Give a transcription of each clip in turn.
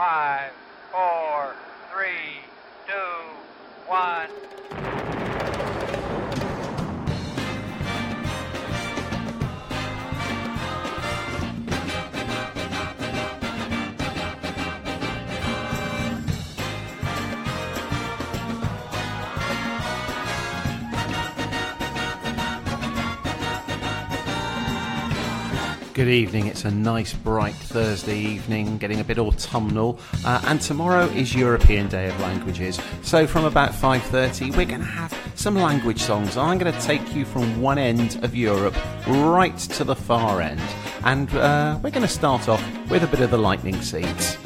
Five, evening. It's a nice bright Thursday evening, getting a bit autumnal, uh, and tomorrow is European Day of Languages. So from about 5:30, we're going to have some language songs. I'm going to take you from one end of Europe right to the far end, and uh, we're going to start off with a bit of the lightning seeds.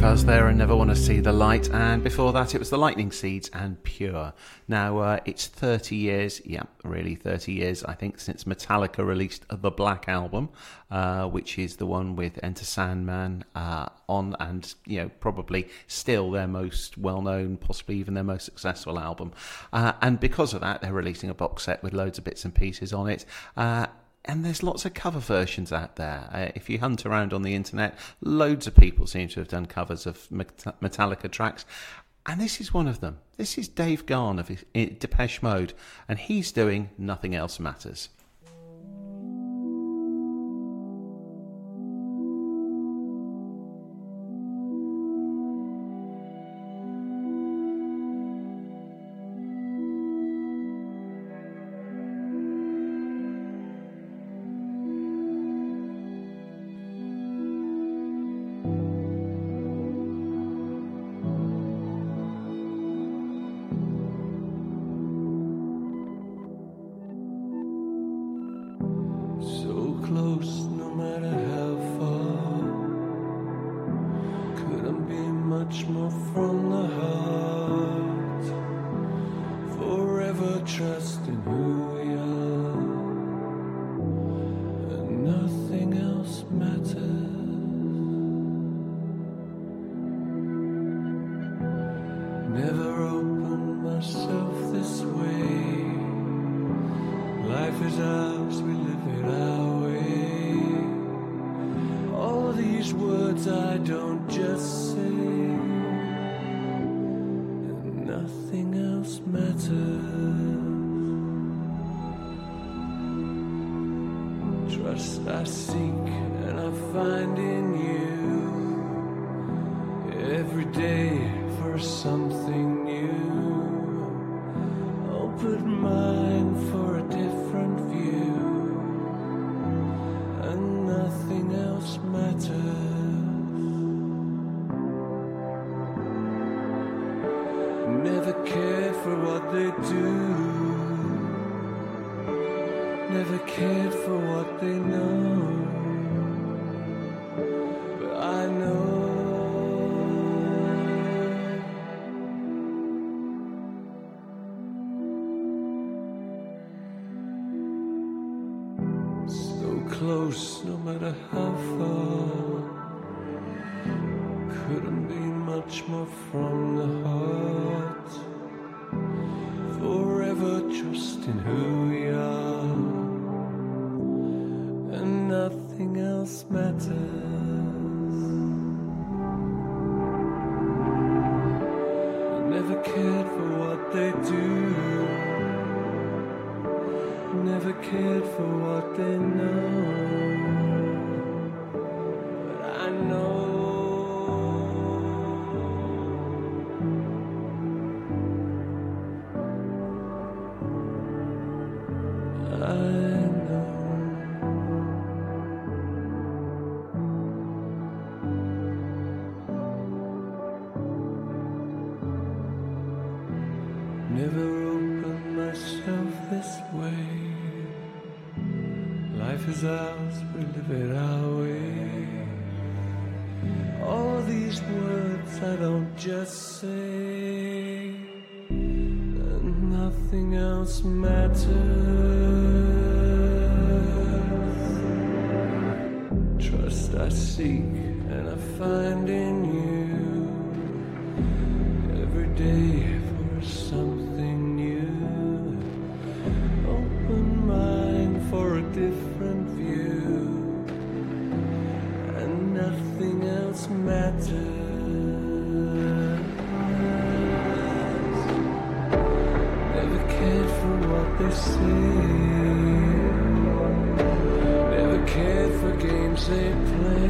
Fuzz there and Never Want to See the Light. And before that, it was the Lightning Seeds and Pure. Now, uh, it's 30 years, yeah, really 30 years, I think, since Metallica released the Black Album, uh, which is the one with Enter Sandman uh, on, and, you know, probably still their most well known, possibly even their most successful album. Uh, and because of that, they're releasing a box set with loads of bits and pieces on it. And there's lots of cover versions out there. Uh, if you hunt around on the internet, loads of people seem to have done covers of Metallica tracks. And this is one of them. This is Dave Gahan of Depeche Mode, and he's doing Nothing Else Matters. they see. Never cared for games they play.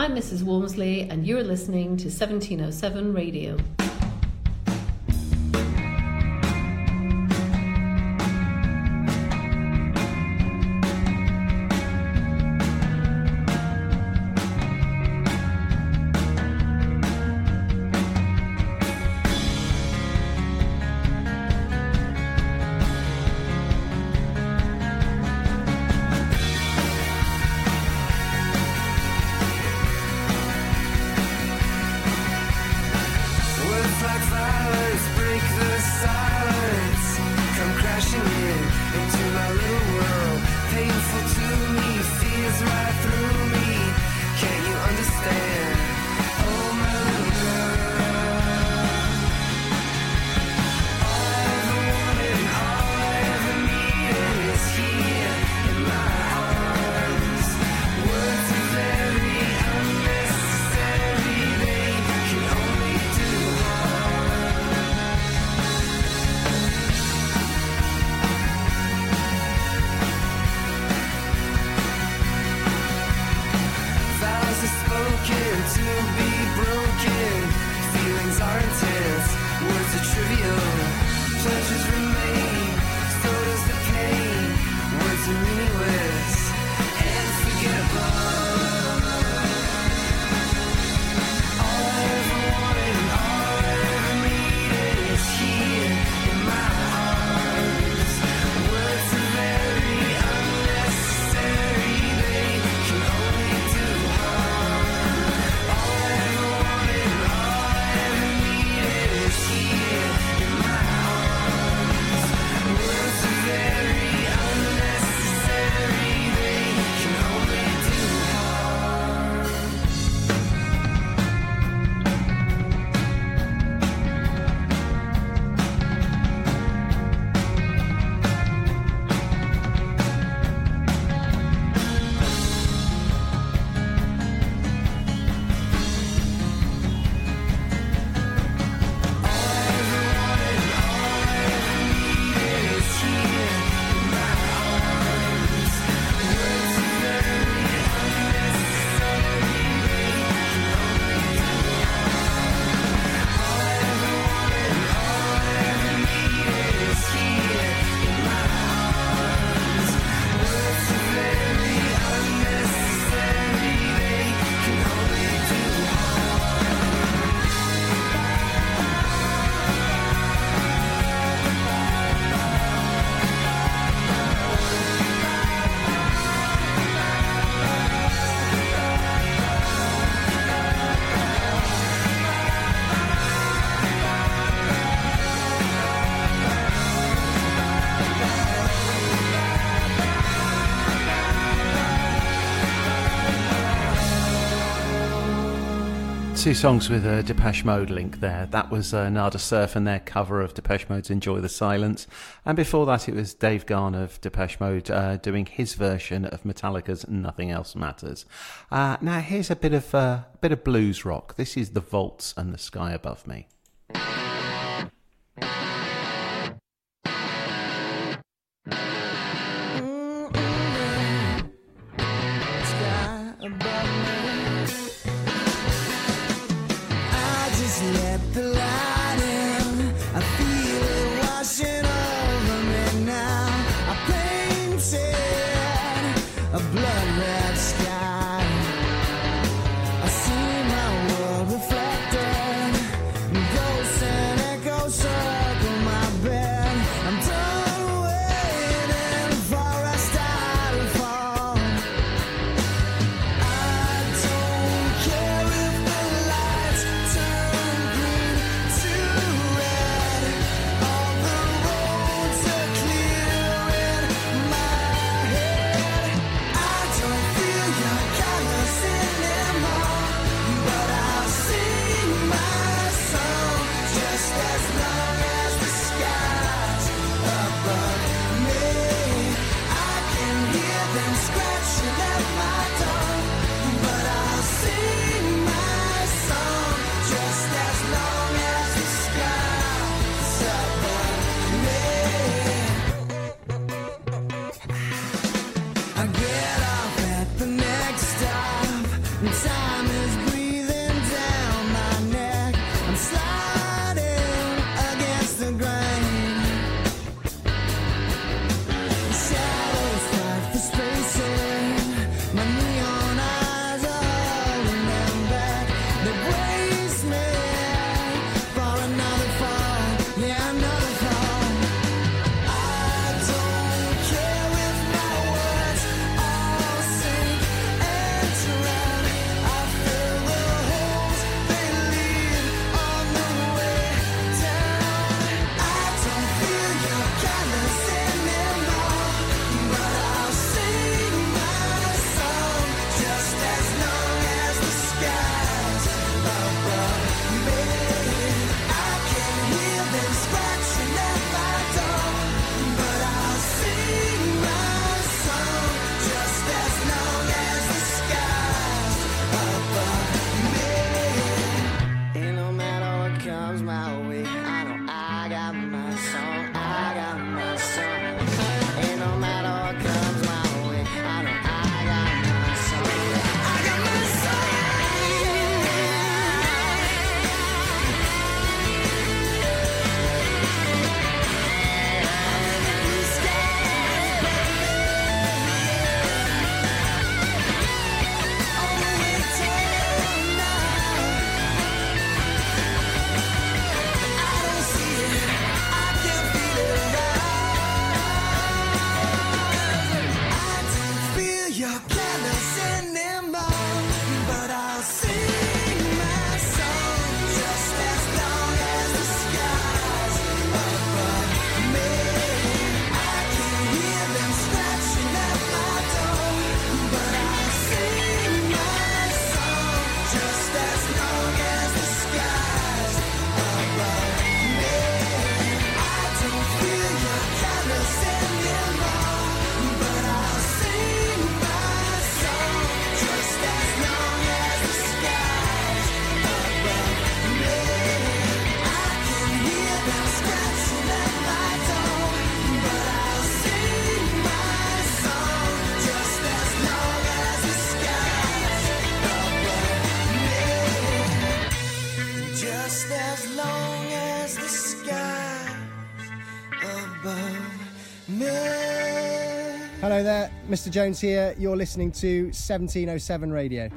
I'm Mrs. Walmsley, and you're listening to 1707 Radio. two songs with a Depeche Mode link there. That was uh, Nada Surf and their cover of Depeche Mode's Enjoy the Silence. And before that, it was Dave Gahan of Depeche Mode uh, doing his version of Metallica's Nothing Else Matters. Uh, now, here's a bit of, uh, bit of blues rock. This is The Vaults and the Sky Above Me. Mr. Jones here. You're listening to 1707 Radio.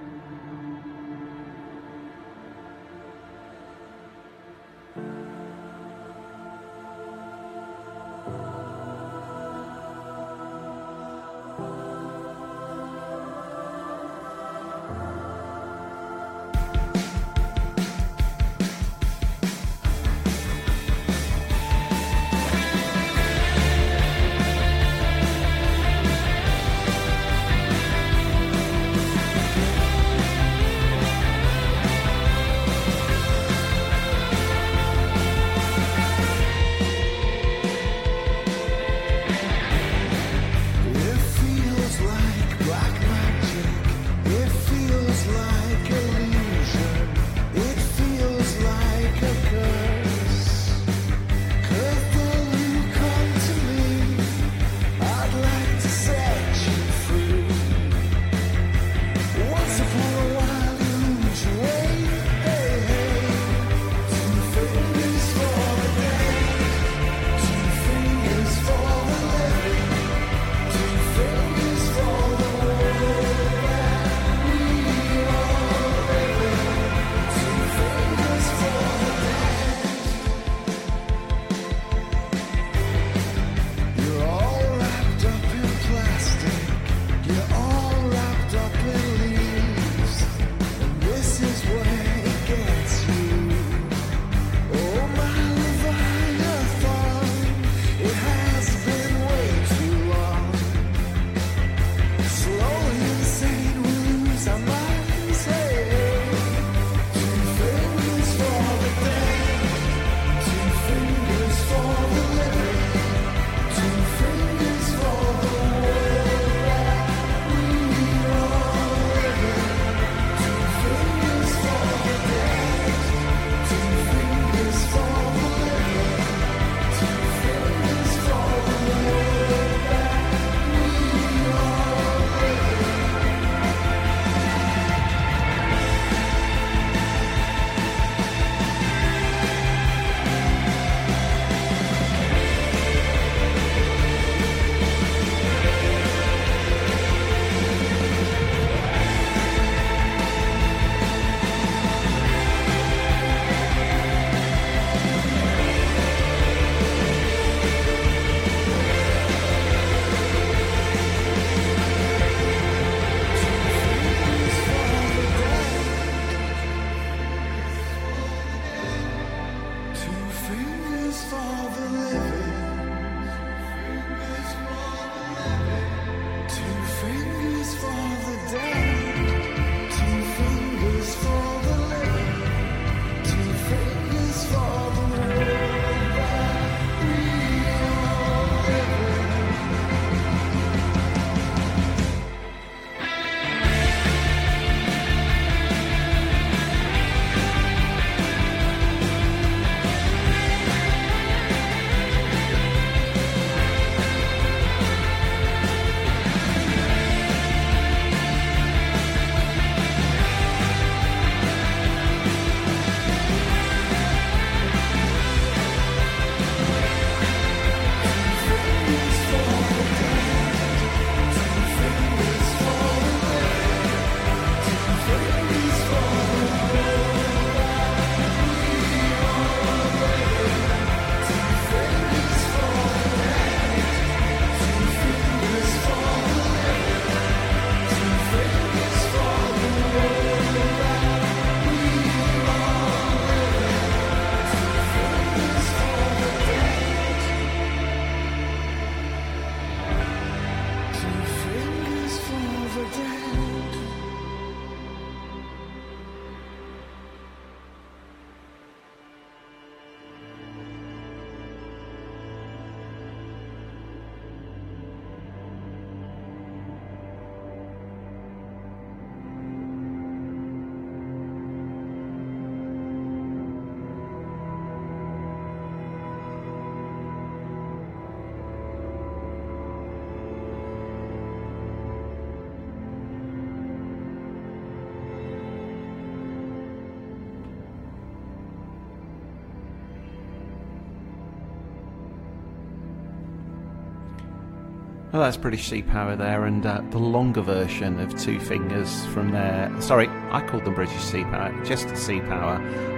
Well, that's British Sea Power there, and uh, the longer version of Two Fingers from their. Sorry, I called them British Sea Power, just Sea Power.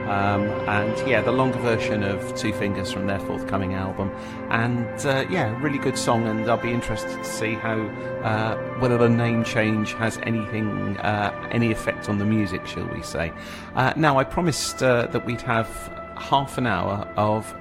Um, and yeah, the longer version of Two Fingers from their forthcoming album. And uh, yeah, really good song, and I'll be interested to see how uh, whether the name change has anything, uh, any effect on the music, shall we say. Uh, now, I promised uh, that we'd have half an hour of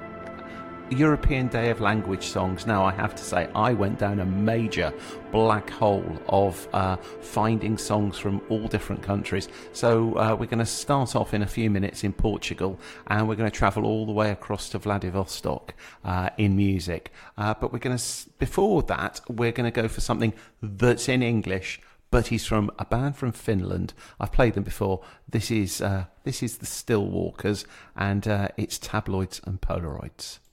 European Day of Language songs. Now, I have to say, I went down a major black hole of uh, finding songs from all different countries. So, uh, we're going to start off in a few minutes in Portugal and we're going to travel all the way across to Vladivostok uh, in music. Uh, but we're going to, before that, we're going to go for something that's in English. But he's from a band from Finland. I've played them before. This is uh, this is the Stillwalkers, and uh, it's tabloids and Polaroids. Tabloids and Polaroids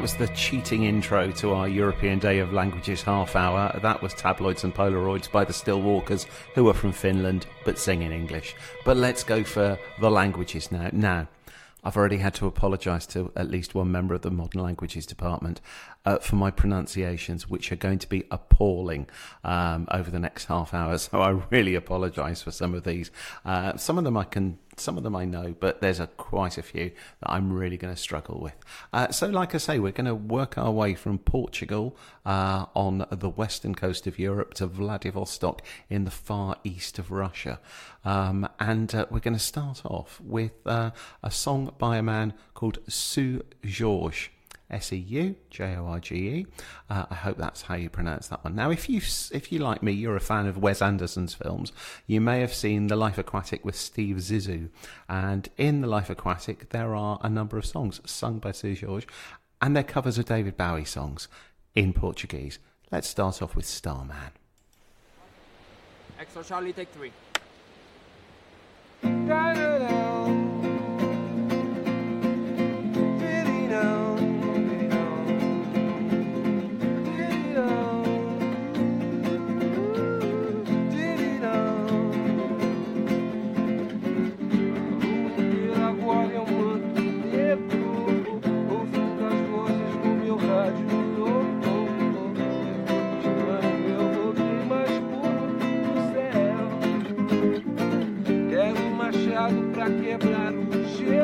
That was the cheating intro to our European Day of Languages half hour. That was Tabloids and Polaroids by the Stillwalkers, who are from Finland but sing in English. But let's go for the languages now. Now, I've already had to apologise to at least one member of the Modern Languages Department uh, for my pronunciations, which are going to be appalling um, over the next half hour. So I really apologise for some of these. Uh, some of them I can, some of them I know, but there's a quite a few that I'm really going to struggle with. Uh, so, like I say, we're going to work our way from Portugal uh, on the western coast of Europe to Vladivostok in the far east of Russia. Um, and uh, we're going to start off with uh, a song by a man called Sue Georges. S E U J O R G E. Uh, I hope that's how you pronounce that one. Now, if you if you like me, you're a fan of Wes Anderson's films. You may have seen The Life Aquatic with Steve Zissou, and in The Life Aquatic there are a number of songs sung by Seu Jorge, and they're covers of David Bowie songs in Portuguese. Let's start off with Starman. Extra Charlie, take three. Agora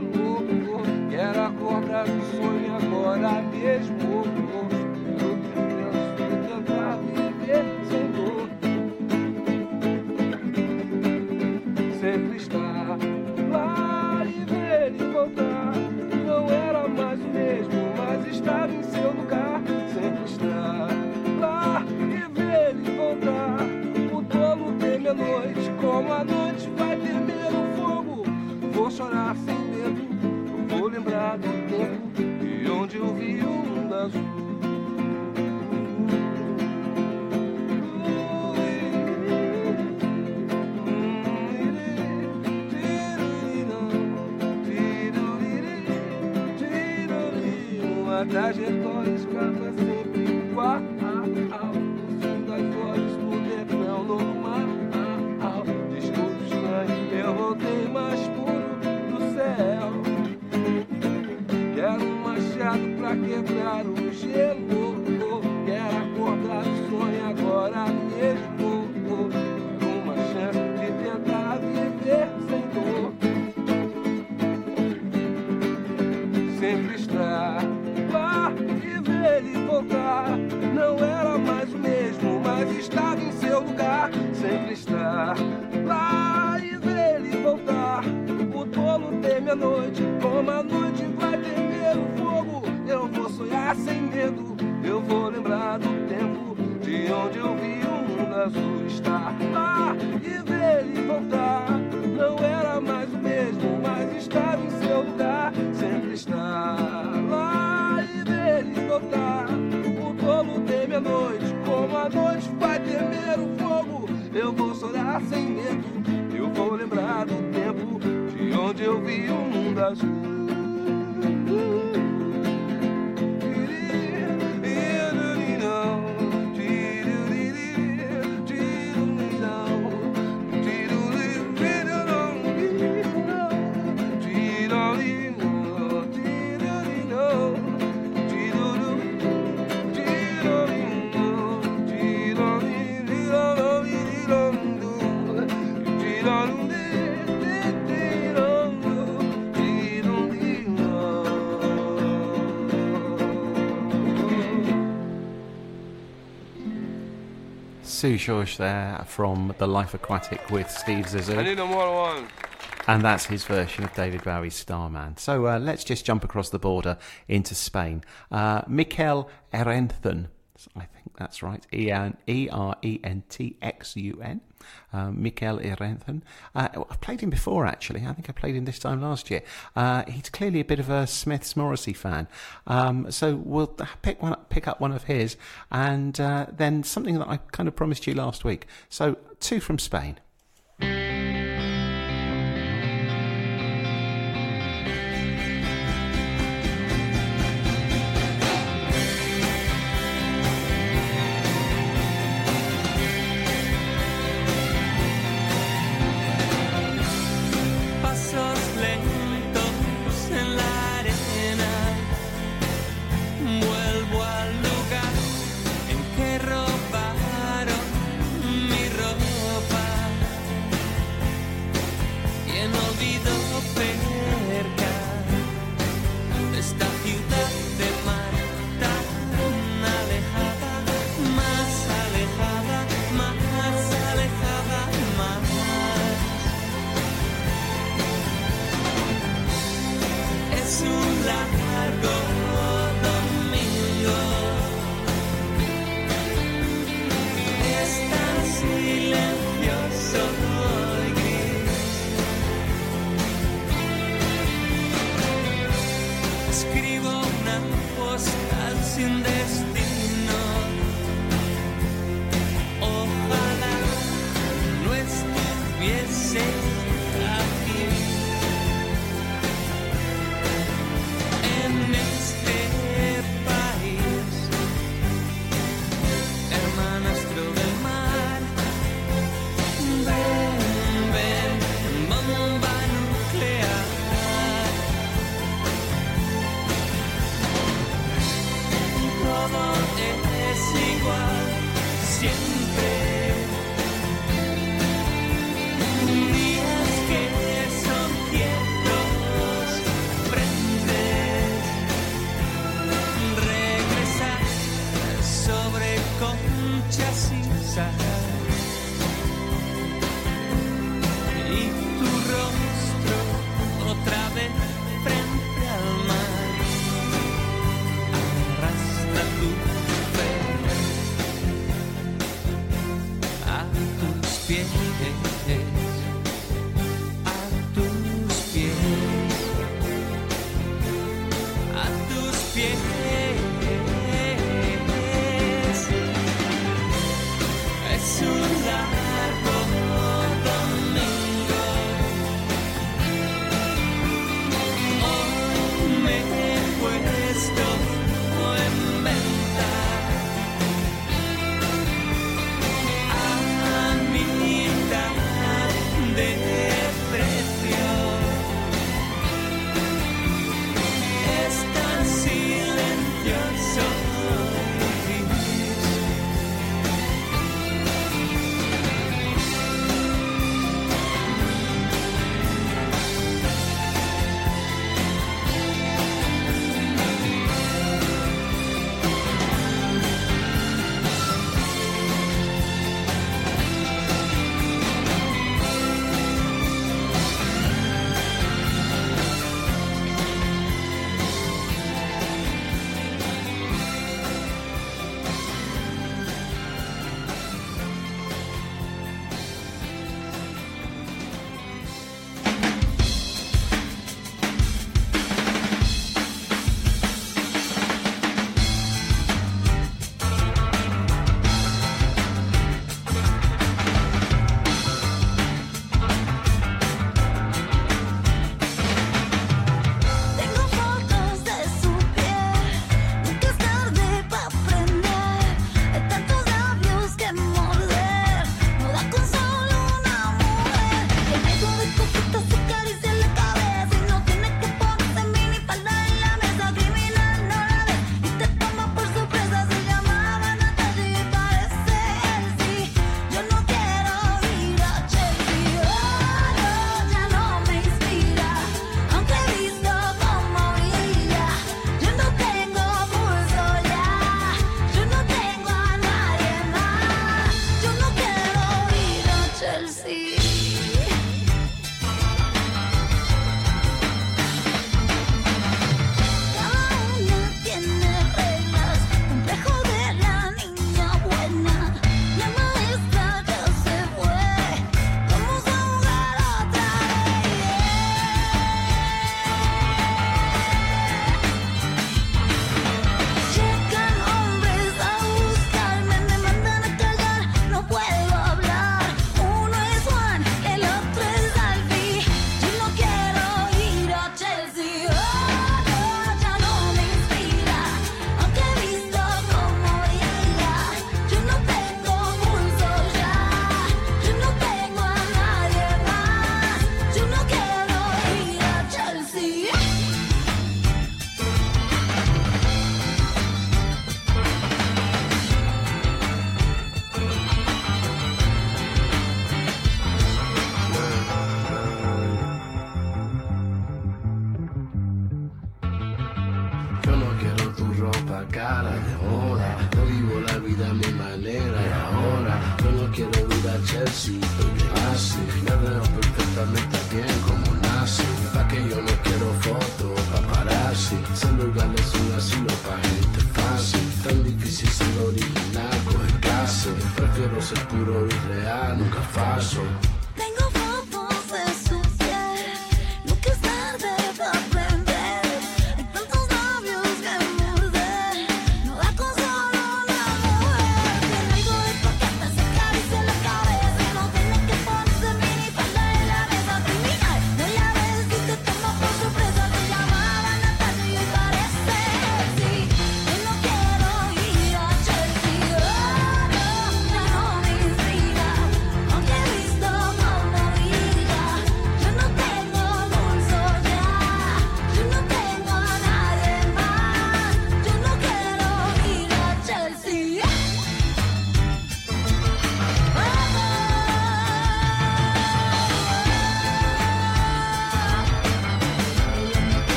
o gelo. Quero acordar do sonho agora mesmo. Eu penso tentar viver sem dor. Sempre estar lá e ver e voltar. Não era mais o mesmo, mas estava em seu lugar. Sempre estar lá e ver e voltar. O tolo teme a noite, como a noite vai temer o fogo. Vou chorar sem de ouvir um azul. A noite, como a noite vai temer o fogo. Eu vou sonhar sem medo, eu vou lembrar do tempo de onde eu vi o mundo azul. Estar lá e ver e voltar. Não era mais o mesmo, mas estava em seu lugar. Sempre estar lá e ver e voltar. O tolo teme a noite, como a noite vai temer o fogo. Eu vou chorar sem medo, onde eu vi o mundo azul. Seu Jorge there from The Life Aquatic with Steve Zissou. I need no more one. And that's his version of David Bowie's Starman. So uh, let's just jump across the border into Spain. Uh, Mikel Erentxun, I think that's right, E R E N T X U N. Uh, Mikel Erentxun. Uh, I've played him before, actually. I think I played him this time last year. Uh, he's clearly a bit of a Smiths Morrissey fan. Um, so we'll pick one, up, pick up one of his, and uh, then something that I kind of promised you last week. So two from Spain.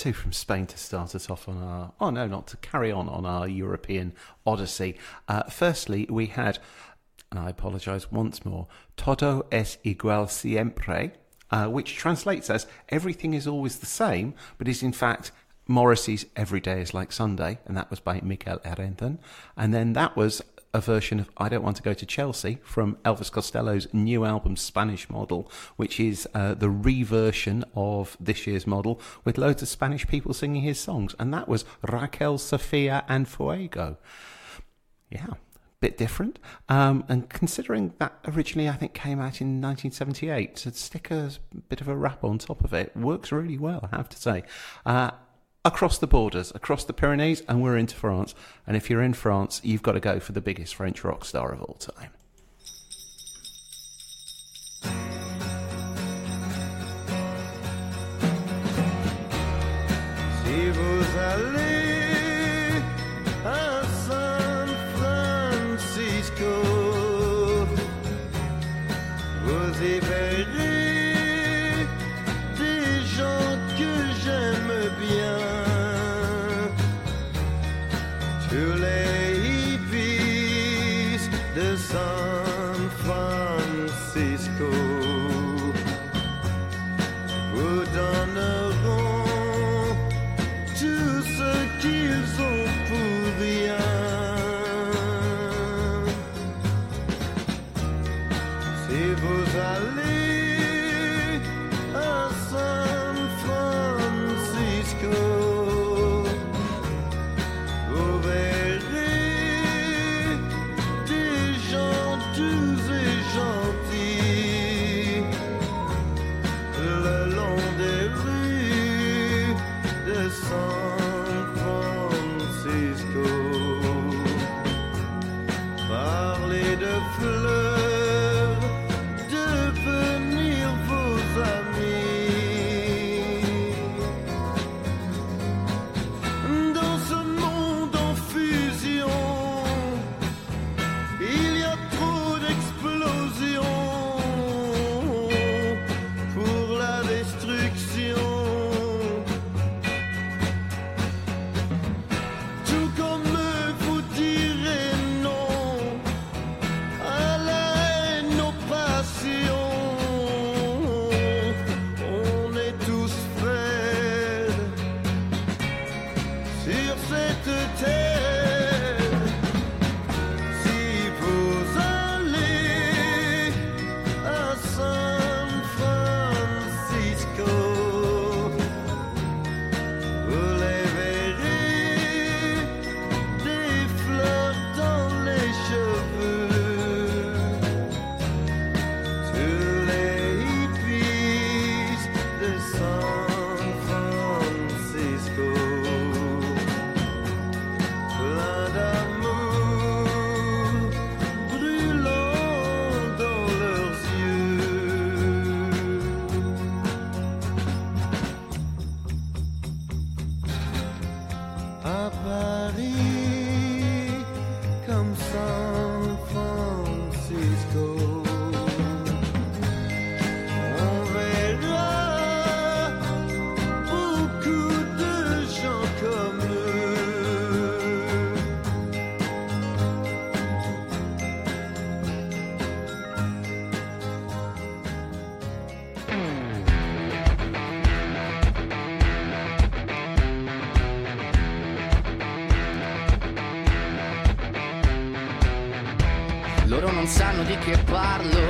Two from Spain to start us off on our. Oh no, not to carry on on our European odyssey. Uh, firstly, we had, and I apologise once more, Todo es igual siempre, uh, which translates as everything is always the same, but is in fact Morrissey's Every Day is Like Sunday, and that was by Mikel Erentxun. And then that was a version of I Don't Want to Go to Chelsea from Elvis Costello's new album Spanish Model, which is uh, the reversion of this year's model with loads of Spanish people singing his songs. And that was Raquel, Sofia, and Fuego. Yeah. A bit different, um, and considering that originally I think came out in 1978, to stick a bit of a rap on top of it works really well, I have to say. Uh, across the borders, across the Pyrenees, and we're into France. And if you're in France, you've got to go for the biggest French rock star of all time. Sanno di che parlo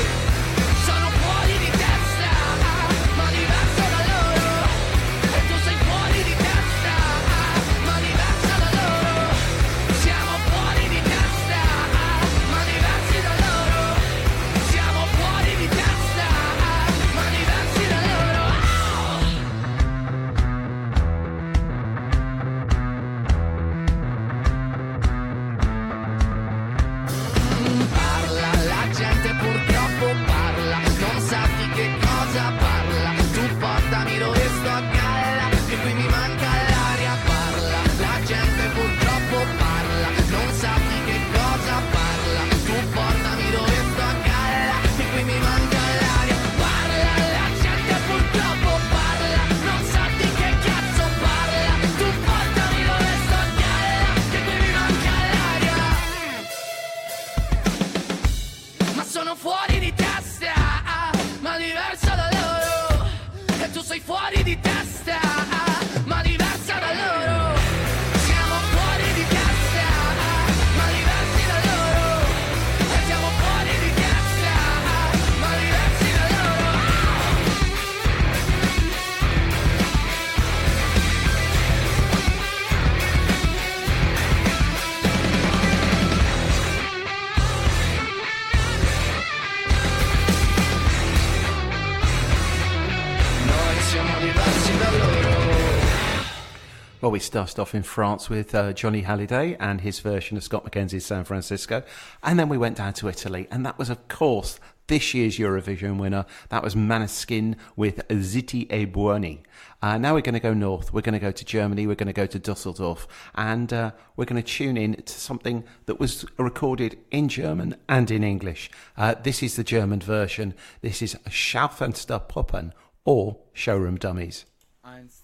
started off in France with uh, Johnny Hallyday and his version of Scott McKenzie's San Francisco. And then we went down to Italy. And that was, of course, this year's Eurovision winner. That was Maneskin with Zitti e Buoni. Uh, now we're going to go north. We're going to go to Germany. We're going to go to Dusseldorf. And uh, we're going to tune in to something that was recorded in German and in English. Uh, this is the German version. This is Schaufenster Puppen or Showroom Dummies. Eins,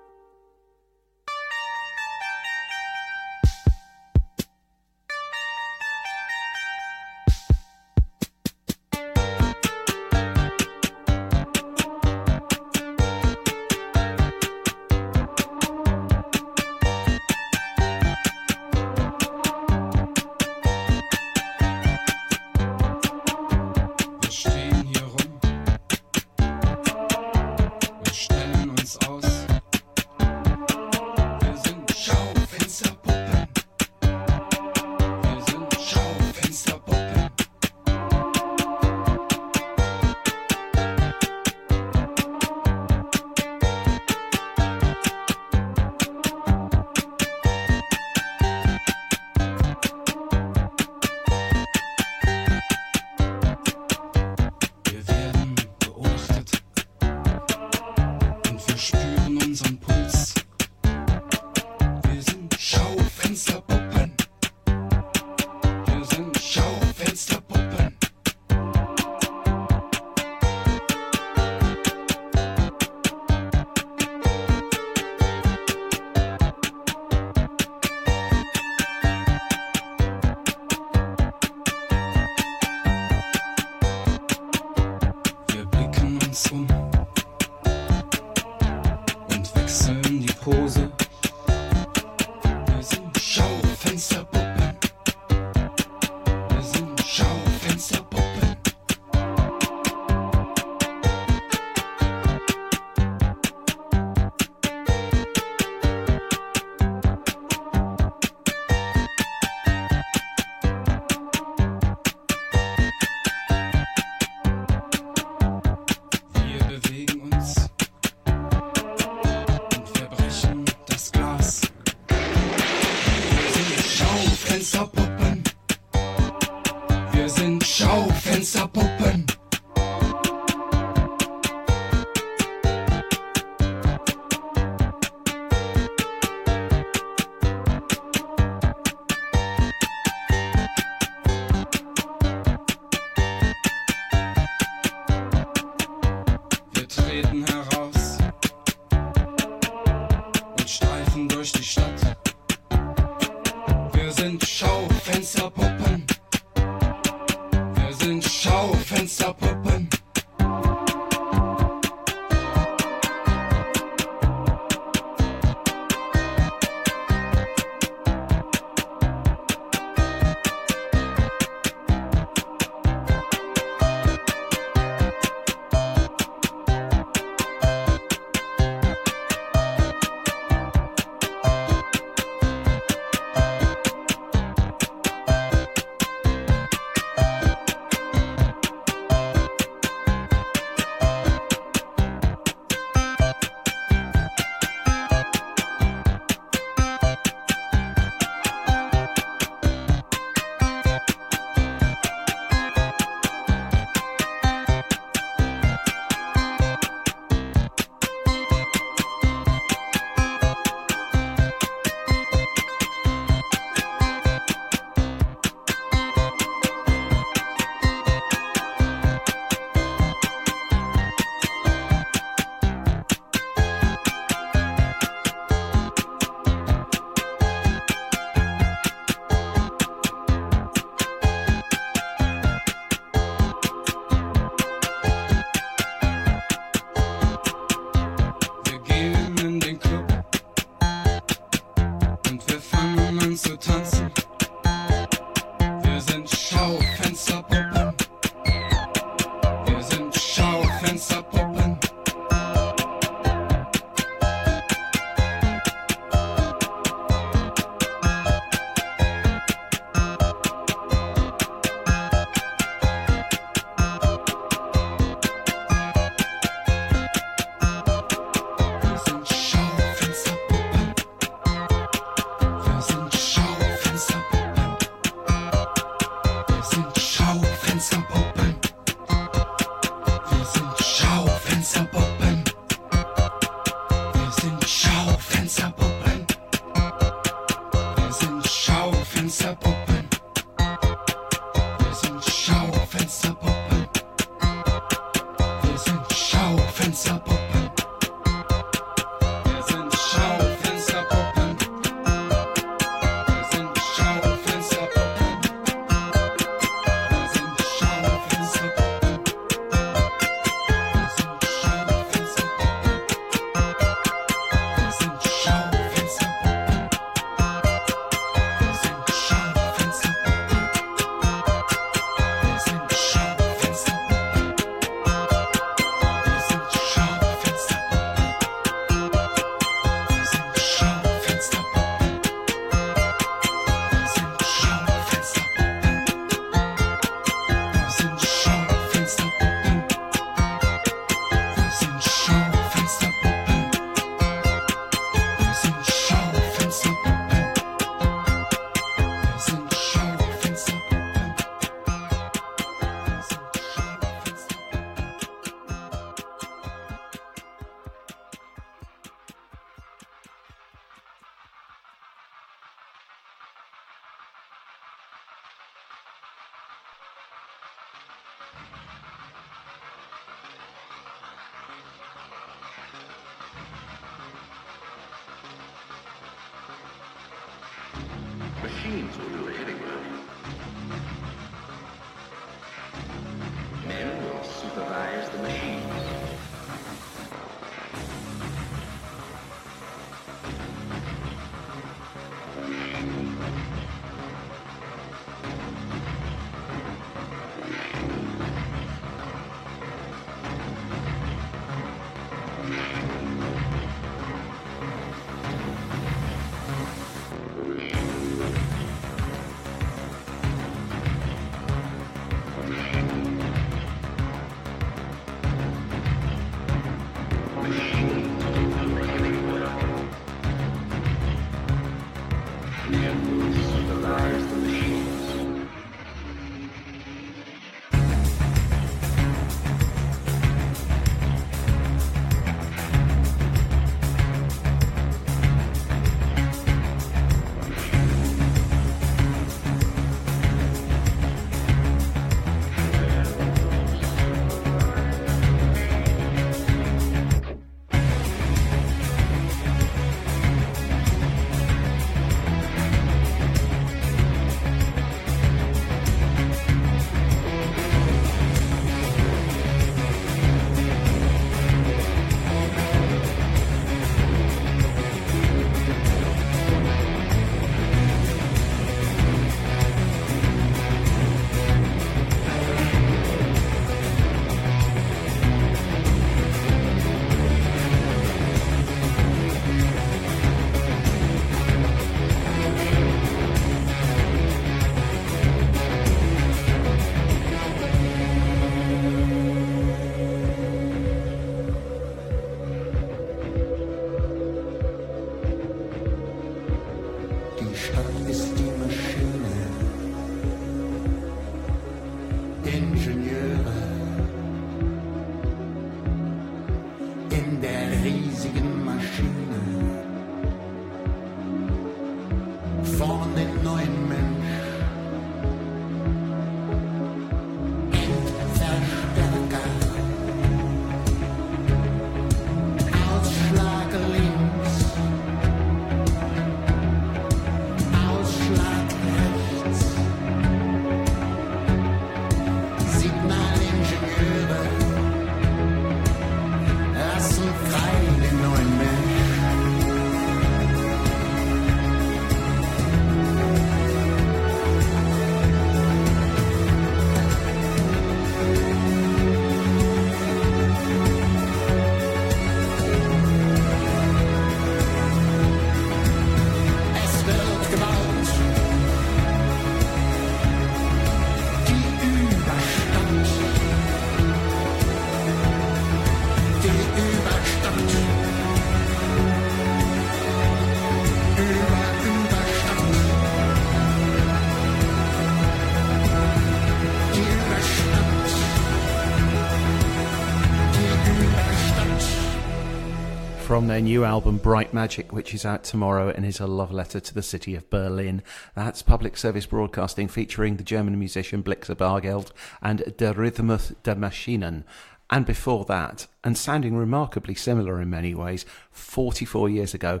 their new album Bright Magic, which is out tomorrow and is a love letter to the city of Berlin. That's public service broadcasting featuring the German musician Blixa Bargeld and Der Rhythmus der Maschinen. And before that, and sounding remarkably similar in many ways, 44 years ago,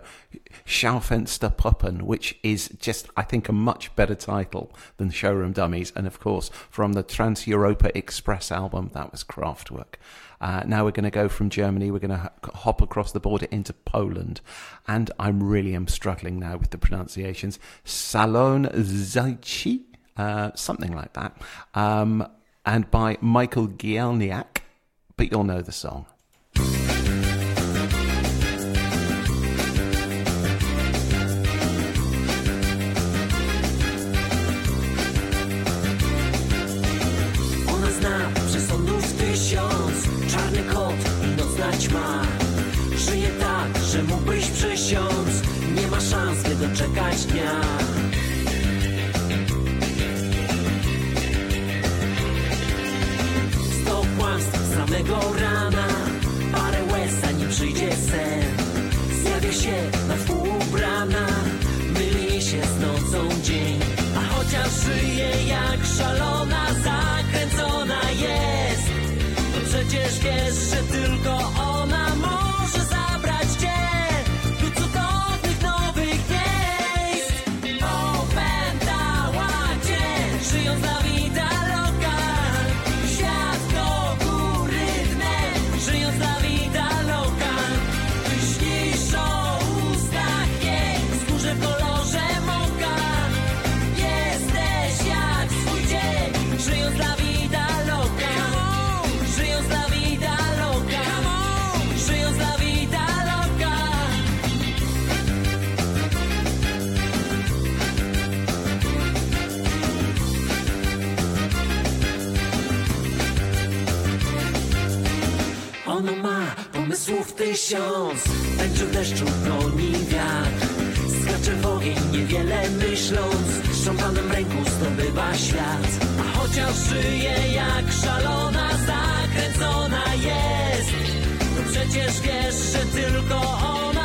Schaufenster Puppen, which is just, I think, a much better title than Showroom Dummies. And of course, from the Trans Europa Express album, that was Kraftwerk. Uh, now we're going to go from Germany, we're going to hop across the border into Poland. And I'm really am struggling now with the pronunciations. Salon Zajci, uh, something like that. Um, and by Michael Gielniak, but you'll know the song. Jak pomysłów tysiąc. W deszczu, goni wiatr. Skacze w ogień, niewiele myśląc. W ręku zdobywa świat. A chociaż żyje jak szalona Zakręcona jest. To przecież wiesz, że tylko ona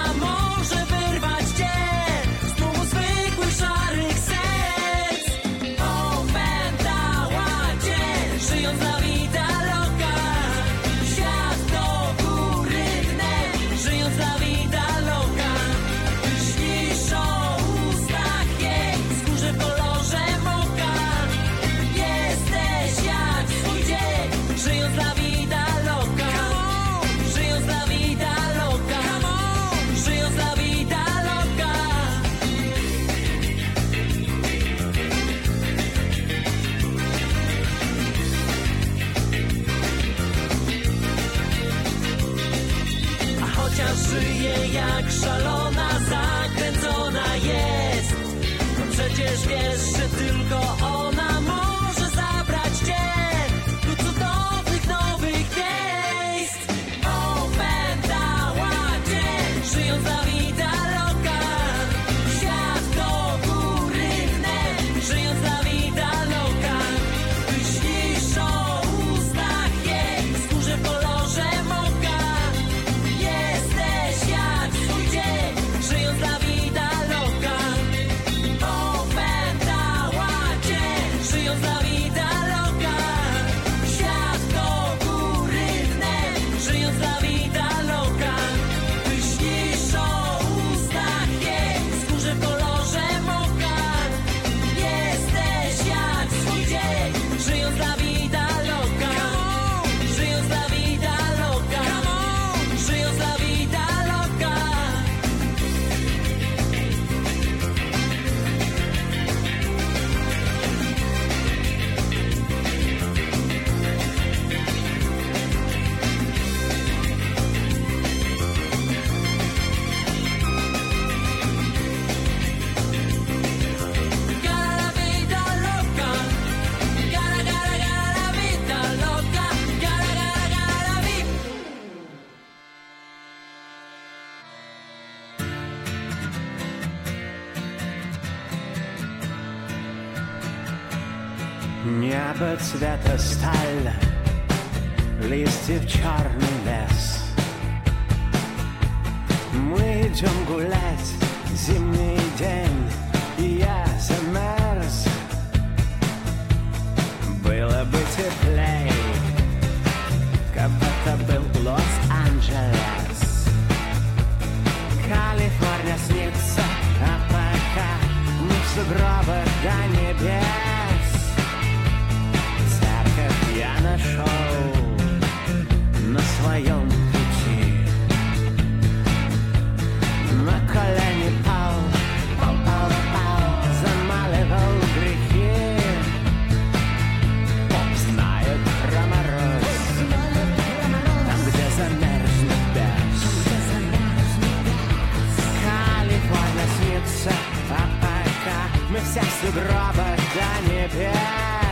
С до небес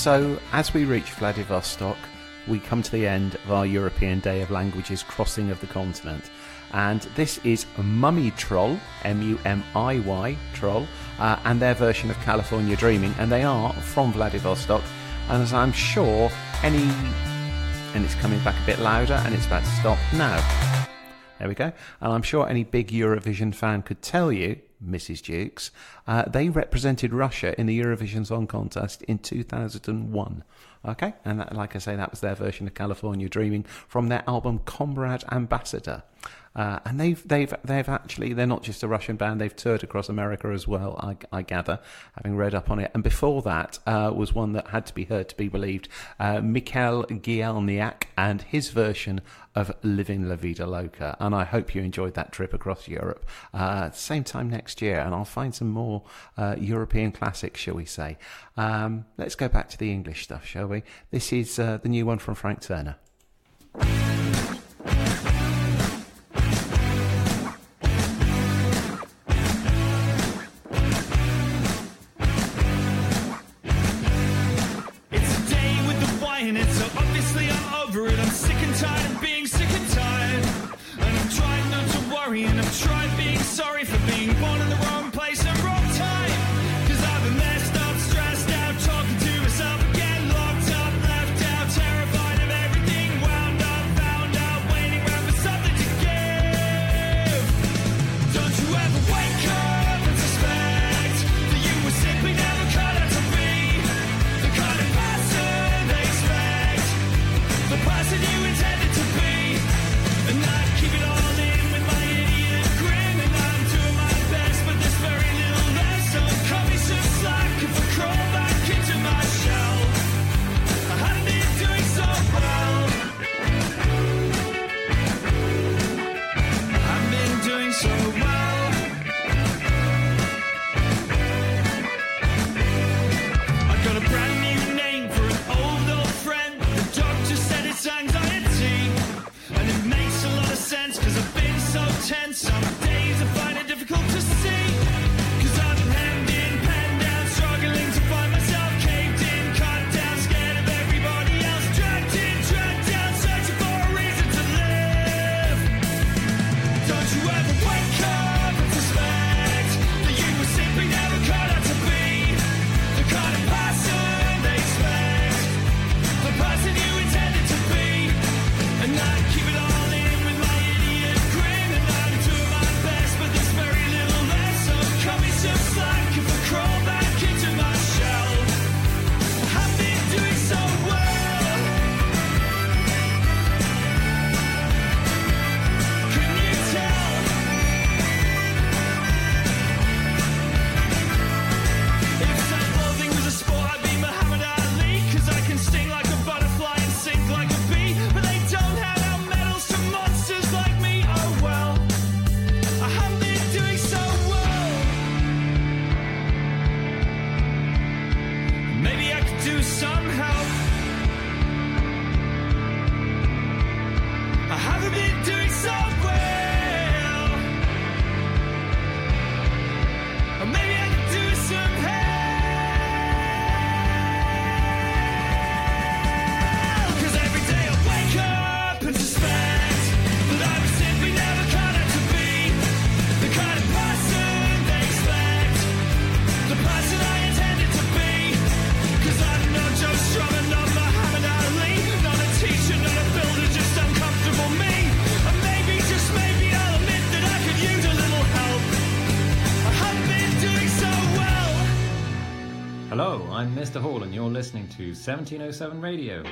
so, as we reach Vladivostok, we come to the end of our European Day of Languages crossing of the continent. And this is Mummy Troll, M U M I Y Troll, uh, and their version of California Dreaming. And they are from Vladivostok. And as I'm sure any. And it's coming back a bit louder and it's about to stop now. There we go. And I'm sure any big Eurovision fan could tell you, Mrs. Dukes, uh, they represented Russia in the Eurovision Song Contest in 2001. Okay, and that, like I say, that was their version of California Dreaming from their album Comrade Ambassador. Uh, and they've they've they've actually they're not just a Russian band; they've toured across America as well. I, I gather, having read up on it. And before that uh, was one that had to be heard to be believed. Uh, Mikhail Gielniak and his version of "Living La Vida Loca." And I hope you enjoyed that trip across Europe. Uh, same time next year, and I'll find some more uh, European classics, shall we say? Um, let's go back to the English stuff, shall we? This is uh, the new one from Frank Turner. Mr. Hall, and you're listening to 1707 Radio.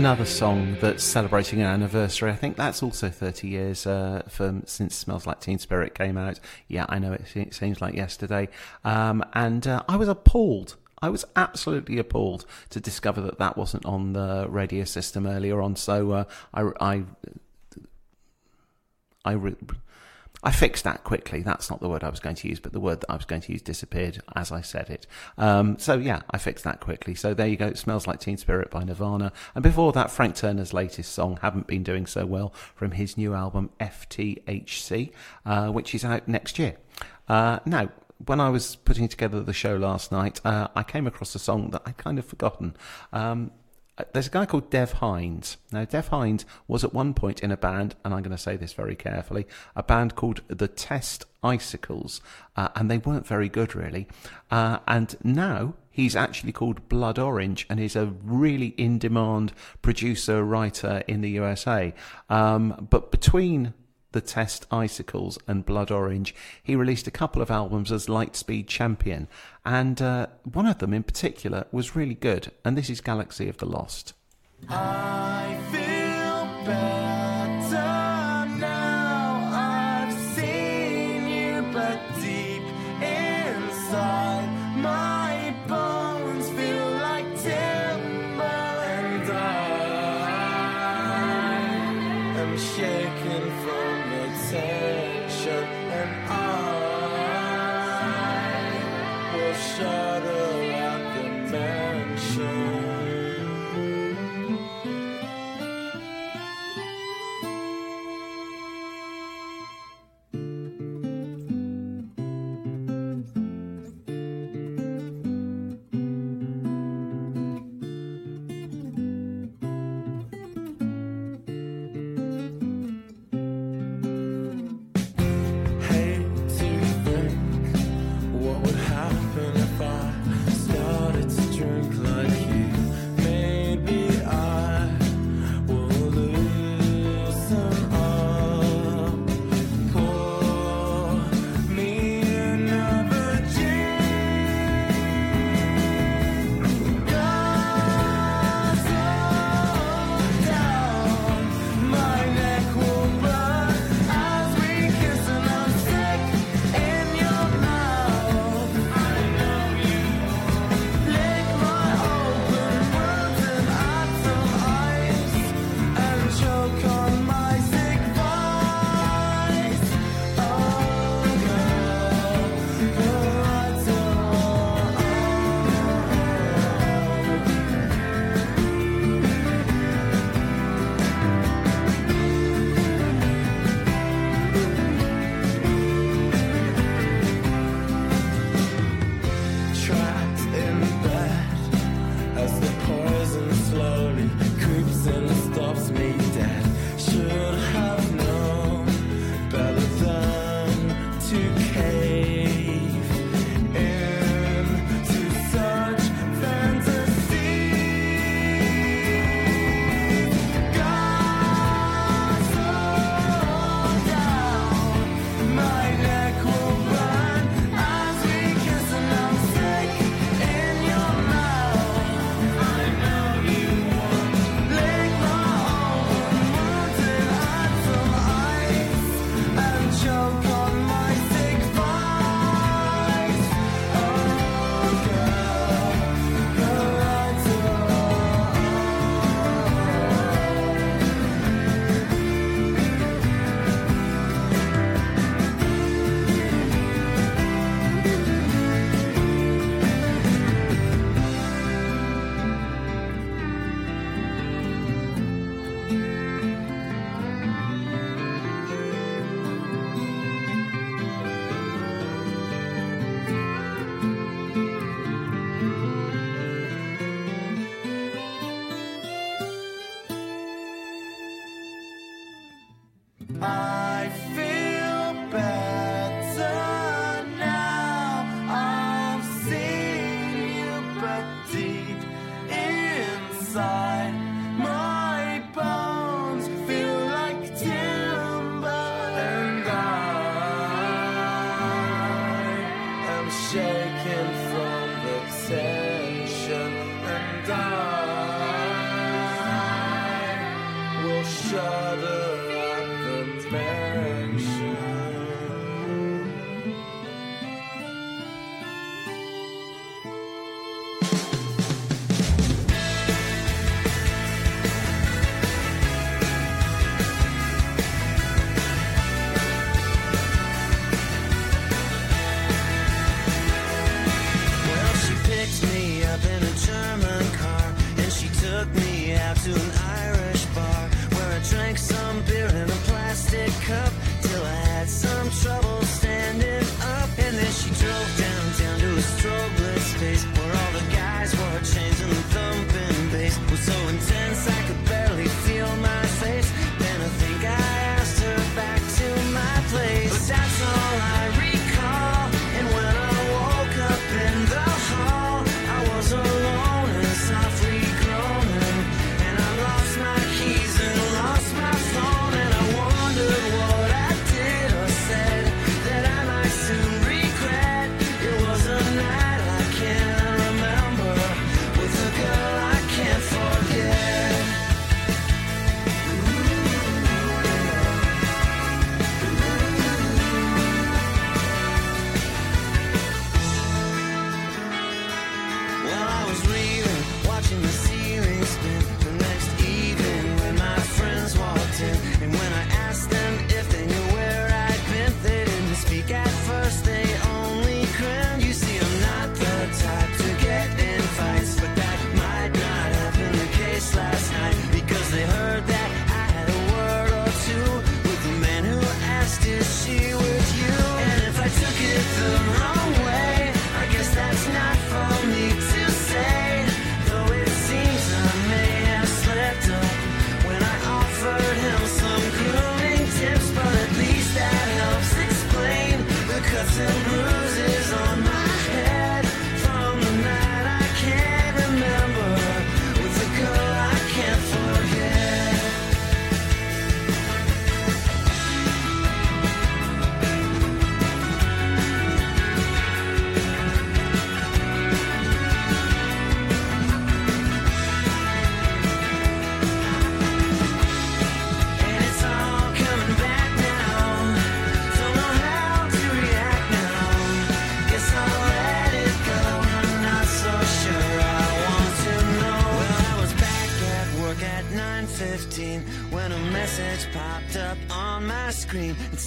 Another song that's celebrating an anniversary. I think that's also 30 years uh, from since Smells Like Teen Spirit came out. Yeah, I know it, seems like yesterday. Um, and uh, I was appalled. I was absolutely appalled to discover that that wasn't on the radio system earlier on. So uh, I, I, I, re- I fixed that quickly. That's not the word I was going to use, but the word that I was going to use disappeared as I said it. Um, so yeah, I fixed that quickly. So there you go. It smells like Teen Spirit by Nirvana. And before that, Frank Turner's latest song, Haven't Been Doing So Well, from his new album FTHC, uh, which is out next year. Uh, now, when I was putting together the show last night, uh, I came across a song that I'd kind of forgotten. Um, there's a guy called Dev Hynes. Now, Dev Hynes was at one point in a band, and I'm going to say this very carefully, a band called the Test Icicles, uh, and they weren't very good, really. Uh, and now he's actually called Blood Orange, and is a really in-demand producer writer in the USA. Um, but between the Test Icicles and Blood Orange, he released a couple of albums as Lightspeed Champion, and uh, one of them in particular was really good, and this is Galaxy of the Lost. I feel better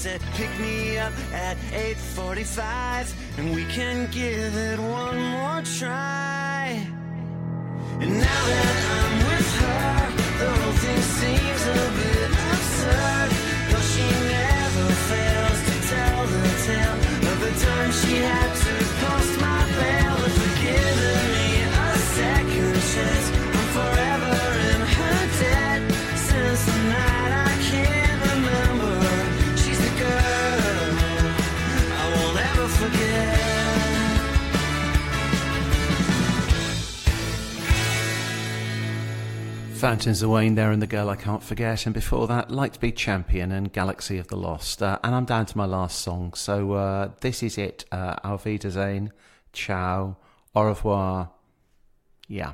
said, "Pick me up at 8:45, and we can give it one more try." And now that Fountains of Wayne there and the girl I can't forget, and before that, Lightspeed Champion and Galaxy of the Lost. Uh, and I'm down to my last song, so uh, this is it. Uh, Auf Wiedersehen, ciao, au revoir. Yeah.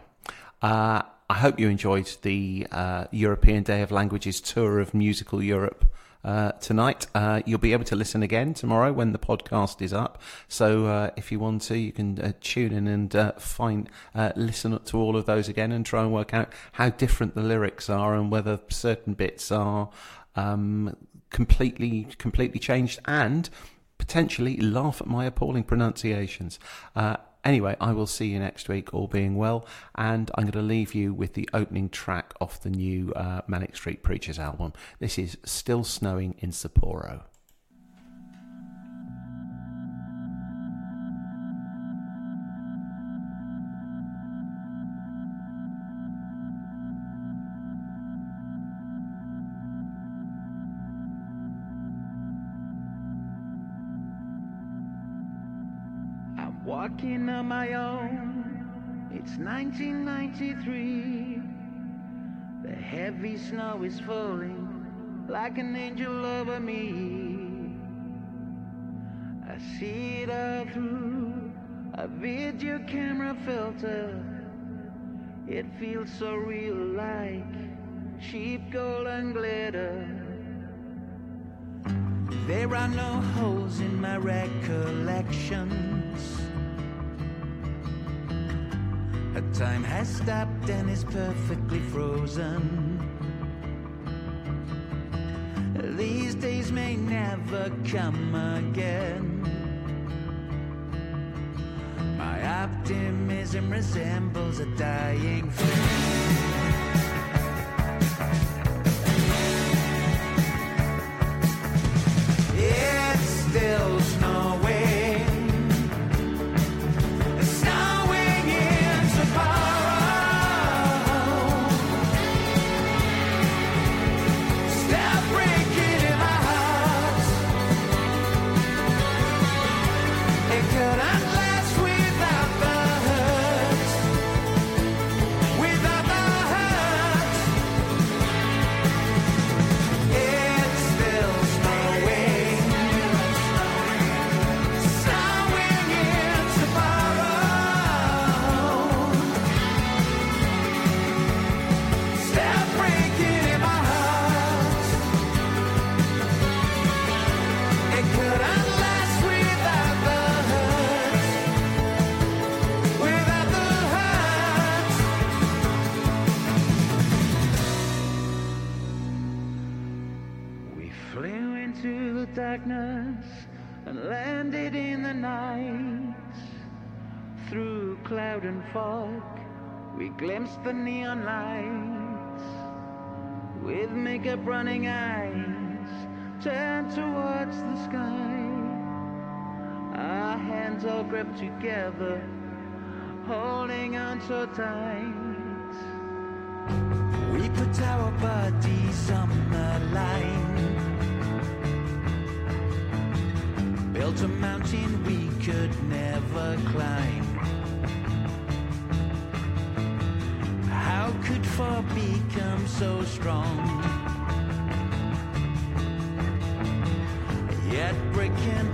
Uh, I hope you enjoyed the uh, European Day of Languages tour of musical Europe uh, tonight. Uh, you'll be able to listen again tomorrow when the podcast is up. So uh, if you want to, you can uh, tune in and uh, find uh, listen to all of those again and try and work out how different the lyrics are and whether certain bits are um, completely completely changed and potentially laugh at my appalling pronunciations. Uh, anyway, I will see you next week, all being well, and I'm going to leave you with the opening track off the new uh, Manic Street Preachers album. This is Still Snowing in Sapporo. Walking on my own. It's 1993. The heavy snow is falling like an angel over me. I see it all through a video camera filter. It feels so real like cheap gold and glitter. There are no holes in my recollections. A time has stopped and is perfectly frozen. These days may never come again. My optimism resembles a dying flame. We glimpsed the neon lights. With makeup running eyes, turned towards the sky. Our hands all gripped together, holding on so tight. We put our bodies on the line. Built a mountain we could never climb. Could become so strong? Yet break can't